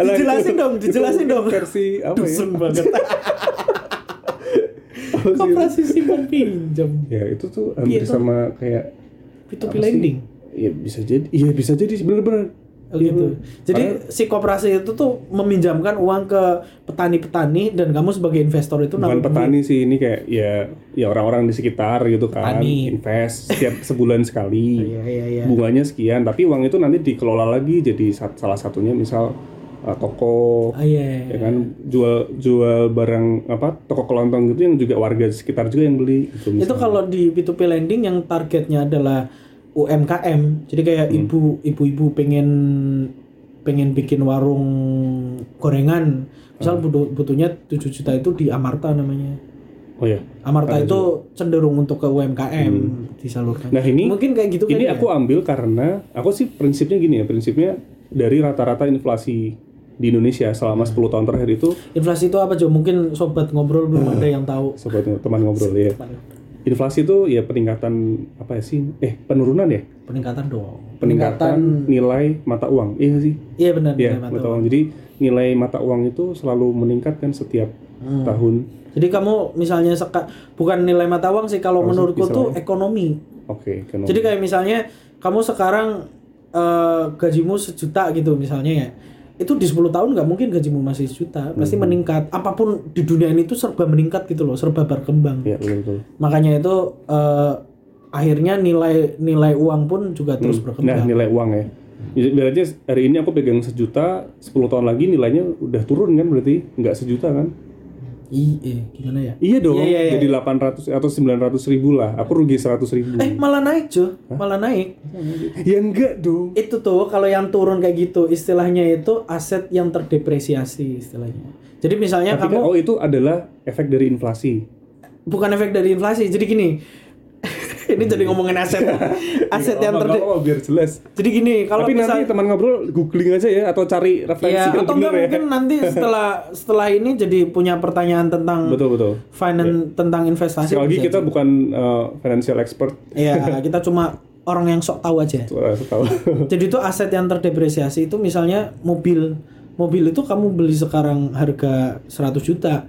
dijelasin dong dijelasin dong Versi apa ya? dusun banget Apa sih? Koperasi simpan pinjam Ya itu tuh Iya, hampir tuh. sama kayak P2P apa sih? lending Iya bisa jadi. Iya bisa jadi bener-bener. Oh, gitu. Jadi si koperasi itu tuh meminjamkan uang ke petani-petani dan kamu sebagai investor itu bukan petani sih ini kayak ya ya orang-orang di sekitar gitu kan Petani. invest setiap sebulan sekali Iya iya iya. bunganya sekian tapi uang itu nanti dikelola lagi jadi salah satunya misal uh, toko Ah, iya, iya. ya kan jual jual barang apa toko kelontong gitu yang juga warga sekitar juga yang beli gitu Itu kalau di P2P lending yang targetnya adalah UMKM. Jadi kayak Hmm. ibu ibu-ibu pengen pengen bikin warung gorengan. Misal Hmm. butuh, butuhnya 7 juta itu di Amarta namanya. oh ya Amarta itu cenderung untuk ke UMKM disalurkan. nah ini Mungkin kayak gitu ini kan aku ambil karena aku sih prinsipnya gini ya prinsipnya dari rata-rata inflasi di Indonesia selama Hmm. 10 tahun terakhir itu Inflasi itu apa Jo? Mungkin sobat ngobrol belum ada yang tahu. sobat teman ngobrol ya inflasi itu ya peningkatan apa ya sih eh penurunan ya Peningkatan dong. peningkatan nilai mata uang iya sih Iya benar ya nilai mata, mata uang jadi nilai mata uang itu selalu meningkat kan setiap Hmm. tahun Jadi kamu misalnya seka, bukan nilai mata uang sih kalau menurutku tuh istilahnya? ekonomi. oke ekonomi. Jadi kayak misalnya kamu sekarang eh, gajimu sejuta gitu misalnya ya. Itu di 10 tahun nggak mungkin gajimu masih sejuta. Pasti meningkat. Apa pun di dunia ini tuh serba meningkat gitu loh serba berkembang. Ya betul betul. Makanya itu eh, akhirnya nilai nilai uang pun juga terus nah berkembang nilai uang ya. Jadi berarti hari ini aku pegang sejuta 10 tahun lagi nilainya udah turun kan berarti nggak sejuta kan iya gimana ya? Iya dong Iya, iya, iya. jadi 800 atau 900 ribu lah. Aku rugi 100 ribu. Eh malah naik cuy. Malah naik. Ya enggak dong. Itu tuh kalau yang turun kayak gitu istilahnya itu aset yang terdepresiasi istilahnya. Jadi misalnya Tapi kamu kan, oh itu adalah efek dari inflasi. Bukan efek dari inflasi. Jadi gini ini jadi ngomongin aset. Aset yang Nggak terde apa-apa, biar jelas. Jadi gini kalau tapi misal nanti teman ngobrol googling aja ya atau cari referensi ya yang atau enggak ya. mungkin nanti setelah setelah ini jadi punya pertanyaan tentang betul betul. finance tentang investasi sekali lagi kita bukan uh, financial expert. Iya, kita cuma orang yang sok tahu aja. Saya tahu. Jadi itu aset yang terdepresiasi itu misalnya mobil. Mobil itu kamu beli sekarang harga 100 juta.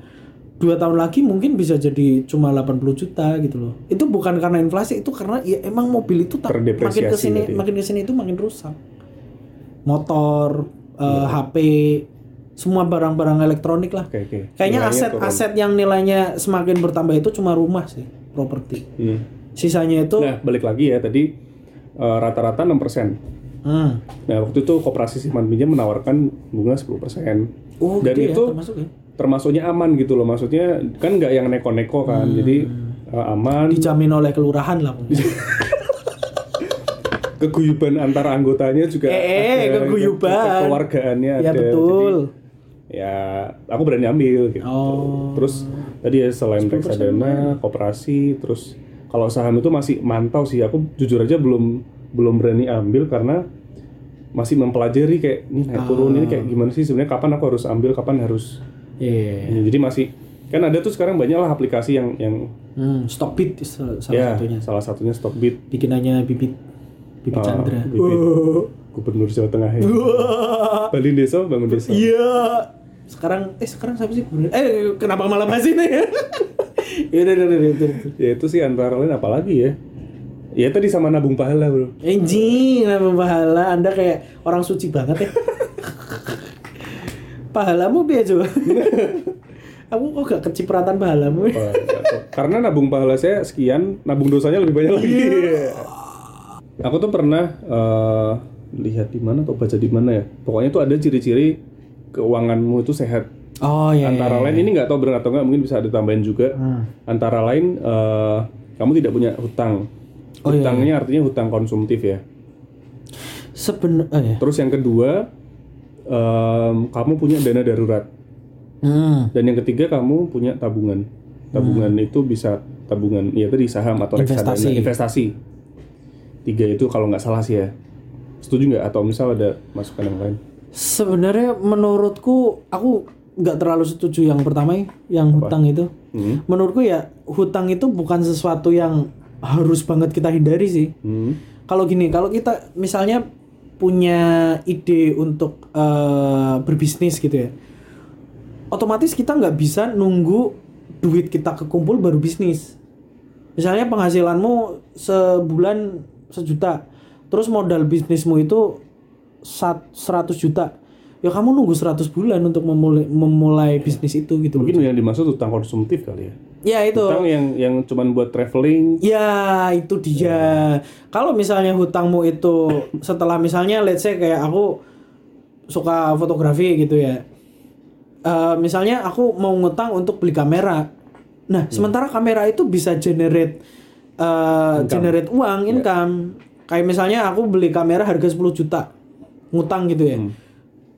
Dua tahun lagi mungkin bisa jadi cuma 80 juta gitu loh. Itu bukan karena inflasi, itu karena ya emang mobil itu tak, makin Terdepresiasi ke sini berarti. makin ke sini itu makin rusak. Motor, eh, HP, semua barang-barang elektronik lah. oke oke Kayaknya Nilainya aset turun. aset yang nilainya semakin bertambah itu cuma rumah sih, properti. Hmm. Sisanya itu nah balik lagi ya tadi uh, rata-rata 6% hmm. nah waktu itu koperasi simpan pinjam menawarkan bunga 10% Oh, dan gede ya, itu termasuk ya? Termasuknya aman gitu loh. Maksudnya kan nggak yang neko-neko kan. Hmm. jadi uh, aman. Dijamin oleh kelurahan lah keguyuban antara anggotanya juga Eh, eh, ada, keguyuban. kekeluargaannya ya ada. betul. Jadi, ya aku berani ambil gitu. Oh. terus tadi ya selain reksadana koperasi terus kalau saham itu masih mantau sih. Aku jujur aja belum belum berani ambil karena masih mempelajari kayak ini naik turun ini kayak gimana sih? Sebenarnya kapan aku harus ambil kapan harus Iya. Ya, jadi masih kan ada tuh sekarang banyak lah aplikasi yang yang Hmm, Stockbit salah, salah ya satunya. salah satunya Stockbit Bikinannya Bibit Bibit Ah, Chandra. Bibit. gubernur Jawa Tengah ya. Bali Desa bangun desa Iya. Sekarang eh sekarang siapa sih? gubernur? Eh kenapa malah bahas ini ya? Udah udah udah, ya itu sih antara lain apalagi ya ya tadi sama nabung pahala bro Anjing, nama pahala Anda kayak orang suci banget ya. Pahalamu biar coba. Aku kok gak kecipratan pahalamu. Oh, karena nabung pahala saya sekian nabung dosanya lebih banyak lagi aku tuh pernah eh, lihat di mana atau baca di mana ya pokoknya tuh ada ciri-ciri keuanganmu itu sehat Oh iya. antara lain ini nggak tahu benar atau nggak mungkin bisa ada tambahan juga Hmm. antara lain eh, kamu tidak punya hutang Oh, iya, hutangnya artinya hutang konsumtif ya Sebenarnya. terus yang kedua em, kamu punya dana darurat Hmm. dan yang ketiga kamu punya tabungan tabungan itu bisa tabungan ya tadi saham atau reksadana Investasi. investasi tiga itu kalau nggak salah sih ya setuju nggak atau misal ada masukan yang lain Sebenarnya menurutku aku nggak terlalu setuju yang pertama ya, yang hutang itu. Hmm. Menurutku ya hutang itu bukan sesuatu yang harus banget kita hindari sih. Hmm. Kalau gini, kalau kita misalnya punya ide untuk eh, berbisnis gitu ya, otomatis kita nggak bisa nunggu duit kita kekumpul baru bisnis. Misalnya penghasilanmu sebulan sejuta, terus modal bisnismu itu sat- 100 juta, ya kamu nunggu 100 bulan untuk memulai memulai bisnis itu gitu. loh. mungkin yang dimaksud hutang konsumtif kali ya Ya itu. hutang yang yang cuman buat traveling Ya itu dia. Kalau misalnya hutangmu itu setelah misalnya let's say kayak aku suka fotografi gitu ya. Eh, misalnya aku mau ngutang untuk beli kamera. Nah, sementara kamera itu bisa generate eh, generate uang, income. Kayak misalnya aku beli kamera harga 10 juta. Ngutang gitu ya.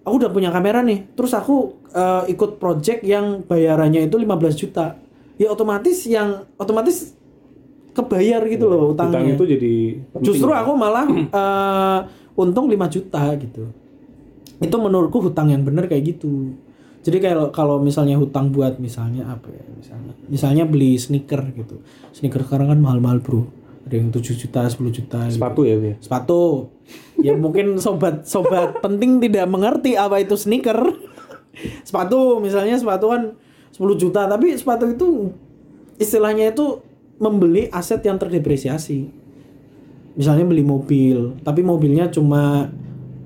Aku udah punya kamera nih. Terus aku eh, ikut project yang bayarannya itu 15 juta. Ya otomatis yang otomatis kebayar gitu loh utangnya. itu jadi penting. Justru aku malah eh, untung 5 juta gitu. Itu menurutku hutang yang bener kayak gitu. Jadi kalau kalau misalnya hutang buat misalnya apa ya misalnya misalnya beli sneaker gitu. Sneaker sekarang kan mahal-mahal, Bro. Ada yang 7 juta, 10 juta. gitu. sepatu ya ya Sepatu. Ya mungkin sobat-sobat penting tidak mengerti apa itu sneaker. sepatu misalnya sepatu kan 10 juta, tapi sepatu itu istilahnya itu membeli aset yang terdepresiasi. Misalnya beli mobil, tapi mobilnya cuma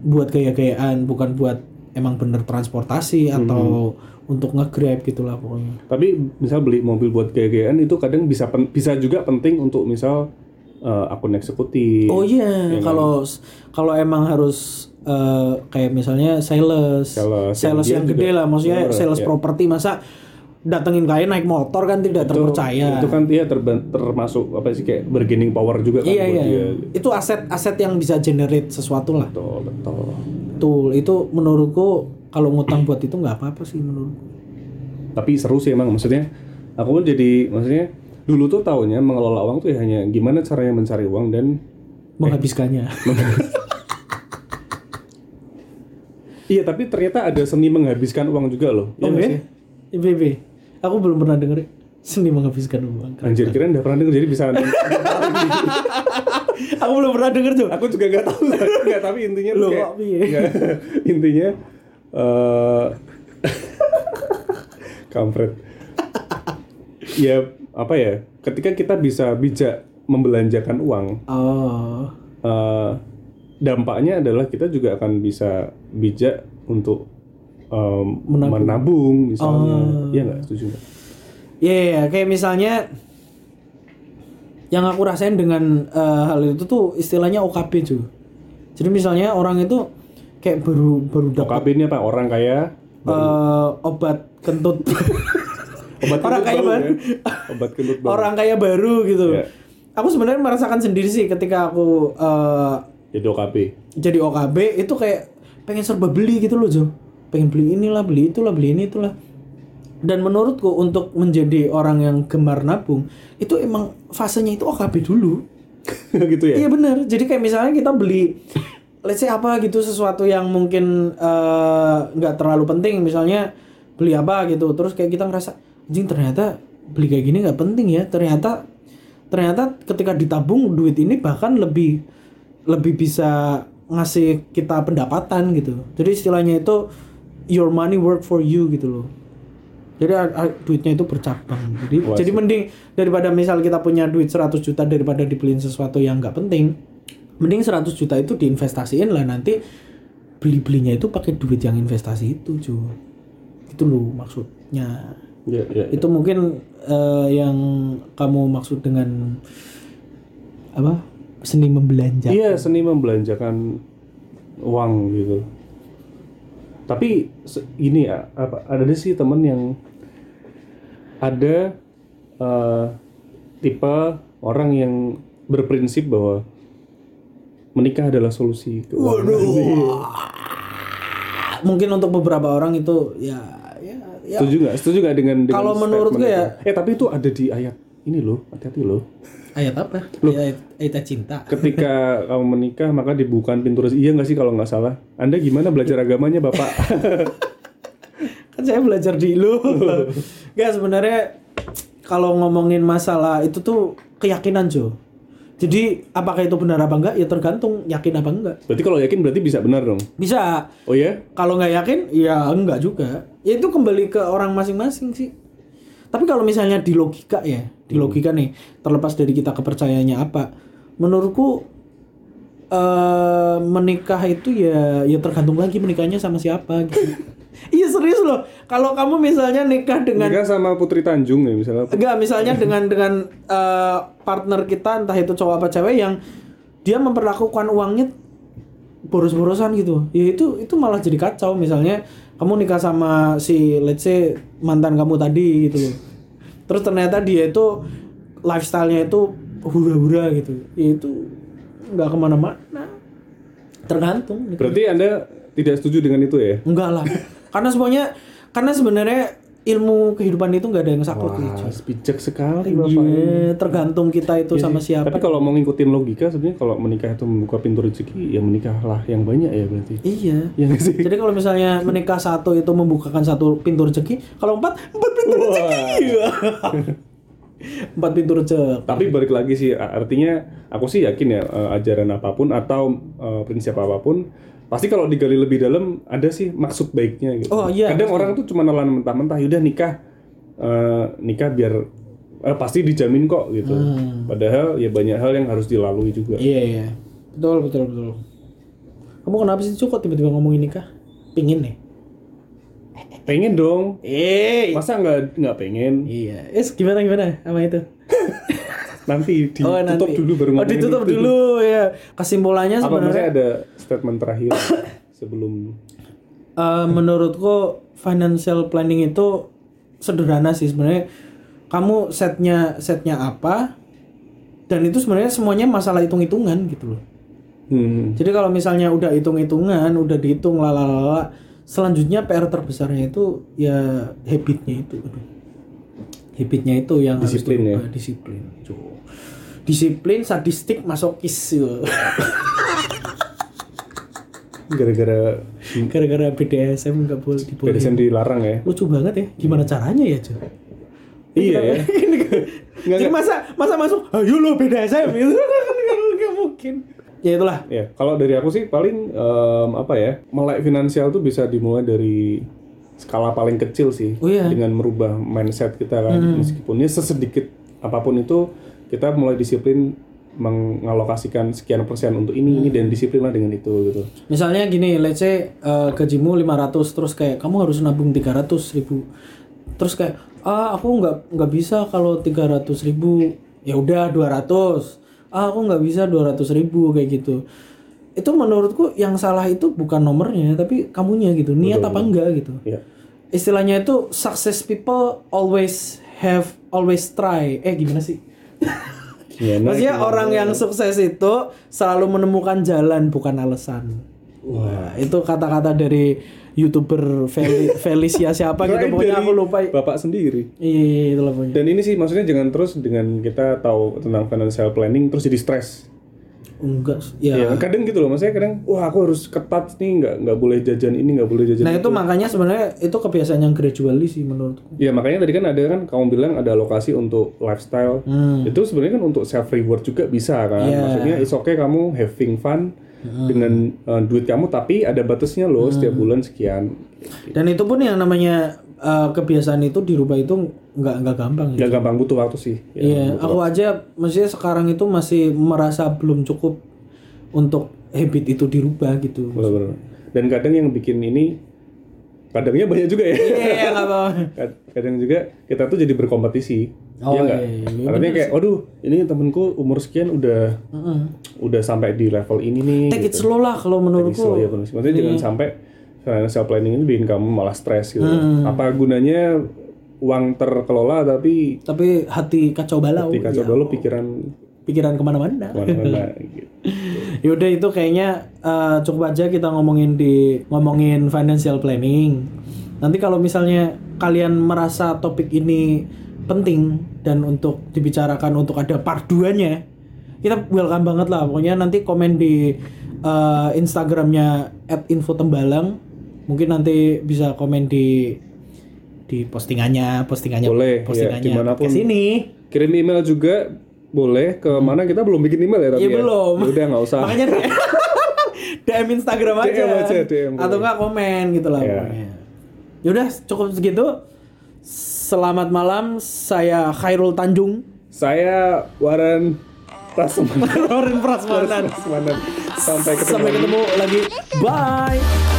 buat gaya-gayaan, bukan buat emang bener transportasi atau untuk nge-grab gitulah pokoknya. Tapi misal beli mobil buat gaya-gayaan itu kadang bisa pen- bisa juga penting untuk misal eh, akun eksekutif. Oh iya, kalau kalau emang harus eh, kayak misalnya sales, Sales, yang sales yang, juga- gede lah, maksudnya sales ya. properti masa datengin kalian naik motor kan tidak terpercaya. Itu kan dia terban- termasuk apa sih kayak bargaining power juga kan iya iya, dia. itu aset-aset yang bisa generate sesuatu lah. Betul, betul. Betul, itu menurutku kalau ngutang buat itu nggak apa-apa sih menurutku. Tapi seru sih emang maksudnya aku pun jadi maksudnya dulu tuh taunya mengelola uang tuh ya hanya gimana caranya mencari uang dan Menghabiskannya. iya tapi ternyata ada seni menghabiskan uang juga loh. Iya nggak Oke. sih? IBB. Aku belum pernah denger seni menghabiskan uang. Anjir kira udah pernah denger jadi bisa Aku belum pernah denger tuh. aku juga nggak tahu nggak tapi intinya Loh, kayak nggak, intinya eh kampret ya apa ya ketika kita bisa bijak membelanjakan uang Oh. eh, dampaknya adalah kita juga akan bisa bijak untuk em, Menabung. menabung, misalnya Oh. iya nggak setuju nggak Iya, iya, iya. kayak misalnya yang aku rasain dengan eh, hal itu tuh istilahnya OKB cuy. Jadi misalnya orang itu kayak baru baru dapat OKB ini apa orang kaya eh, obat kentut obat orang kentut kaya baru baru ya? obat kentut baru orang kaya baru gitu. Iya. Aku sebenarnya merasakan sendiri sih ketika aku eh, jadi OKB jadi OKB itu kayak pengen serba beli gitu loh Jo pengen beli inilah beli itulah beli ini itulah. Dan menurutku untuk menjadi orang yang gemar nabung itu emang fasenya itu OKB dulu. Gitu ya? Iya bener. Jadi kayak misalnya kita beli let's say apa gitu sesuatu yang mungkin eh, nggak terlalu penting. Misalnya beli apa gitu terus kayak kita ngerasa anjing ternyata beli kayak gini nggak penting ya. Ternyata ternyata ketika ditabung duit ini bahkan lebih lebih bisa ngasih kita pendapatan gitu. Jadi istilahnya itu your money work for you gitu loh. Jadi duitnya itu bercabang. Jadi Wah, jadi mending daripada misal kita punya duit 100 juta daripada dibeliin sesuatu yang nggak penting mending 100 juta itu diinvestasiin lah nanti beli belinya itu pakai duit yang investasi itu cuy itu loh maksudnya. Ya, ya. itu mungkin eh, yang kamu maksud dengan apa? Seni membelanja Iya, seni membelanjakan uang gitu. Tapi ini ya, apa ada sih temen yang ada eh, tipe orang yang berprinsip bahwa menikah adalah solusi keuangan. mungkin untuk beberapa orang itu ya ya ya Setuju nggak? Setuju nggak dengan, dengan Kalau menurutku statement ya-? Eh tapi itu ada di ayat ini loh, hati-hati loh. Ayat apa ayat, ayat cinta Ketika kamu menikah maka dibukakan pintu rezeki. Iya nggak sih kalau nggak salah? Anda gimana belajar agamanya bapak? kan saya belajar di lu nggak sebenarnya kalau ngomongin masalah itu tuh keyakinan Jo jadi apakah itu benar apa enggak ya tergantung yakin apa enggak berarti kalau yakin berarti bisa benar dong. bisa Oh ya? kalau nggak yakin ya enggak juga ya itu kembali ke orang masing-masing sih tapi kalau misalnya di logika ya di logika nih terlepas dari kita kepercayaannya apa menurutku eh menikah itu ya ya tergantung lagi menikahnya sama siapa gitu. Iya serius loh. Kalau kamu misalnya nikah dengan Nikah sama Putri Tanjung ya misalnya. enggak misalnya dengan dengan eh, partner kita entah itu cowok apa cewek yang dia memperlakukan uangnya boros-borosan gitu. Ya itu itu malah jadi kacau. Misalnya kamu nikah sama si let's say mantan kamu tadi gitu loh terus ternyata dia itu lifestyle-nya itu hura-hura gitu. Itu nggak ke mana-mana. Tergantung Berarti Anda tidak setuju dengan itu ya? enggak lah. Karena semuanya karena sebenarnya ilmu kehidupan itu nggak ada yang saklek gitu Wah, bijak sekali Bapak. Iya, tergantung kita itu sama siapa. Tapi kalau mau ngikutin logika sebenarnya kalau menikah itu membuka pintu rezeki ya menikahlah yang banyak ya berarti. Iya. Iya nggak sih? Jadi kalau misalnya menikah satu itu membukakan satu pintu rezeki, kalau empat empat pintu rezeki. Iya. empat pintu rezeki. Tapi balik lagi sih artinya aku sih yakin ya eh, ajaran apa pun atau eh, prinsip apa pun pasti kalau digali lebih dalam ada sih maksud baiknya gitu. Oh, iya, Kadang orang tuh cuma nelan mentah-mentah yaudah nikah eh, nikah biar eh, pasti dijamin kok gitu. Padahal ya banyak hal yang harus dilalui juga. Iya iya. Betul betul betul. Kamu kenapa sih Cuk kok tiba-tiba ngomongin nikah? Pingin nih. pengen dong. Eh, Masa nggak nggak pengen? iya. Es gimana gimana sama itu? Nanti ditutup Oh, nanti. dulu baru Oh, ditutup itu. dulu ya. Kesimpulannya Apa sebenarnya ada statement terakhir sebelum eh, menurutku financial planning itu sederhana sih sebenarnya. Kamu setnya setnya apa? Dan itu sebenarnya semuanya masalah hitung-hitungan gitu loh. hmm, Jadi kalau misalnya udah hitung-hitungan, udah dihitung lalala, selanjutnya PR terbesarnya itu ya habitnya itu. Habitnya itu yang Disiplin harus ya? Disiplin. Disiplin, sadistik, masokis. gara-gara Gara-gara BDSM nggak boleh diboleh. BDSM dilarang ya. Lucu banget ya. Gimana caranya ya, cuy? Iya ya. Jadi masa masa masuk, ayo lo BDSM itu nggak mungkin. Ya itulah. Ya, kalau dari aku sih paling em, apa ya, melek finansial tuh bisa dimulai dari skala paling kecil sih, Oh iya. dengan merubah mindset kita kan, meskipun ya sesedikit apa pun itu kita mulai disiplin mengalokasikan sekian persen untuk ini ini dan disiplin lah dengan itu gitu. Misalnya gini, let's say uh, gajimu 500 terus kayak kamu harus nabung 300 ribu. Terus kayak ah aku nggak nggak bisa kalau 300 ribu ya udah 200. Ah aku nggak bisa 200 ribu kayak gitu. Itu menurutku yang salah itu bukan nomornya tapi kamunya gitu. Niat apa enggak gitu. Ya. Istilahnya itu success people always have always try. Eh gimana sih? Gimana? Maksudnya orang yang sukses itu selalu menemukan jalan bukan alasan. Wah, itu kata-kata dari youtuber Fel- Felicia siapa gitu pokoknya aku lupa. Bapak sendiri. Iya, iya, itu lah. Dan ini sih maksudnya jangan terus dengan kita tahu tentang financial planning terus jadi stres. Enggak, ya. Ya, kadang gitu loh, maksudnya kadang wah aku harus ketat nih, nggak nggak boleh jajan ini, nggak boleh jajan Nah, itu makanya sebenarnya itu kebiasaan yang gradually sih menurutku. Ya makanya tadi kan ada kan kamu bilang ada alokasi untuk lifestyle. Itu sebenarnya kan untuk self reward juga bisa kan. Iya. Maksudnya it's okay kamu having fun dengan uh, duit kamu tapi ada batasnya loh setiap bulan sekian. Dan itu pun yang namanya uh, kebiasaan itu dirubah itu nggak nggak gampang ya. Gak gampang butuh waktu sih. Ya, Iya, aku aja maksudnya sekarang itu masih merasa belum cukup untuk habit itu dirubah gitu. bener-bener. Dan kadang yang bikin ini kadangnya banyak juga ya. Iya, nggak apa. Kad- kadang juga kita tuh jadi berkompetisi. Oh, Iya nggak? iya, iya. Artinya kayak, waduh, ini temenku umur sekian udah udah sampai di level ini nih. Take it gitu. slow lah kalau menurutku. Slow, ya, bener. Maksudnya jangan sampai financial planning ini bikin kamu malah stres gitu. Hmm. Apa gunanya uang terkelola tapi Tapi hati kacau balau. di kacau Ya, dulu pikiran pikiran ke mana-mana. ke mana-mana gitu. Yaudah itu kayaknya eh, cukup aja kita ngomongin di ngomongin financial planning. Nanti kalau misalnya kalian merasa topik ini penting dan untuk dibicarakan untuk ada part 2-nya, kita welcome banget lah. Pokoknya nanti komen di eh, Instagramnya @infotembalang. Mungkin nanti bisa komen di di postingannya, postingannya, Boleh, ya, postingannya di mana pun. ke sini. Kirim email juga boleh ke mana kita belum bikin email ya tapi Iya ya. belum. Ya Udah nggak usah. Makanya DM Instagram aja. DM aja, DM. Atau enggak komen gitu lah Iya. pokoknya. Yaudah cukup segitu. Selamat malam, saya Khairul Tanjung. Saya Warren Prasmanan. Prasmanan. Prasmanan. Sampai ketemu. Sampai ketemu lagi. Bye.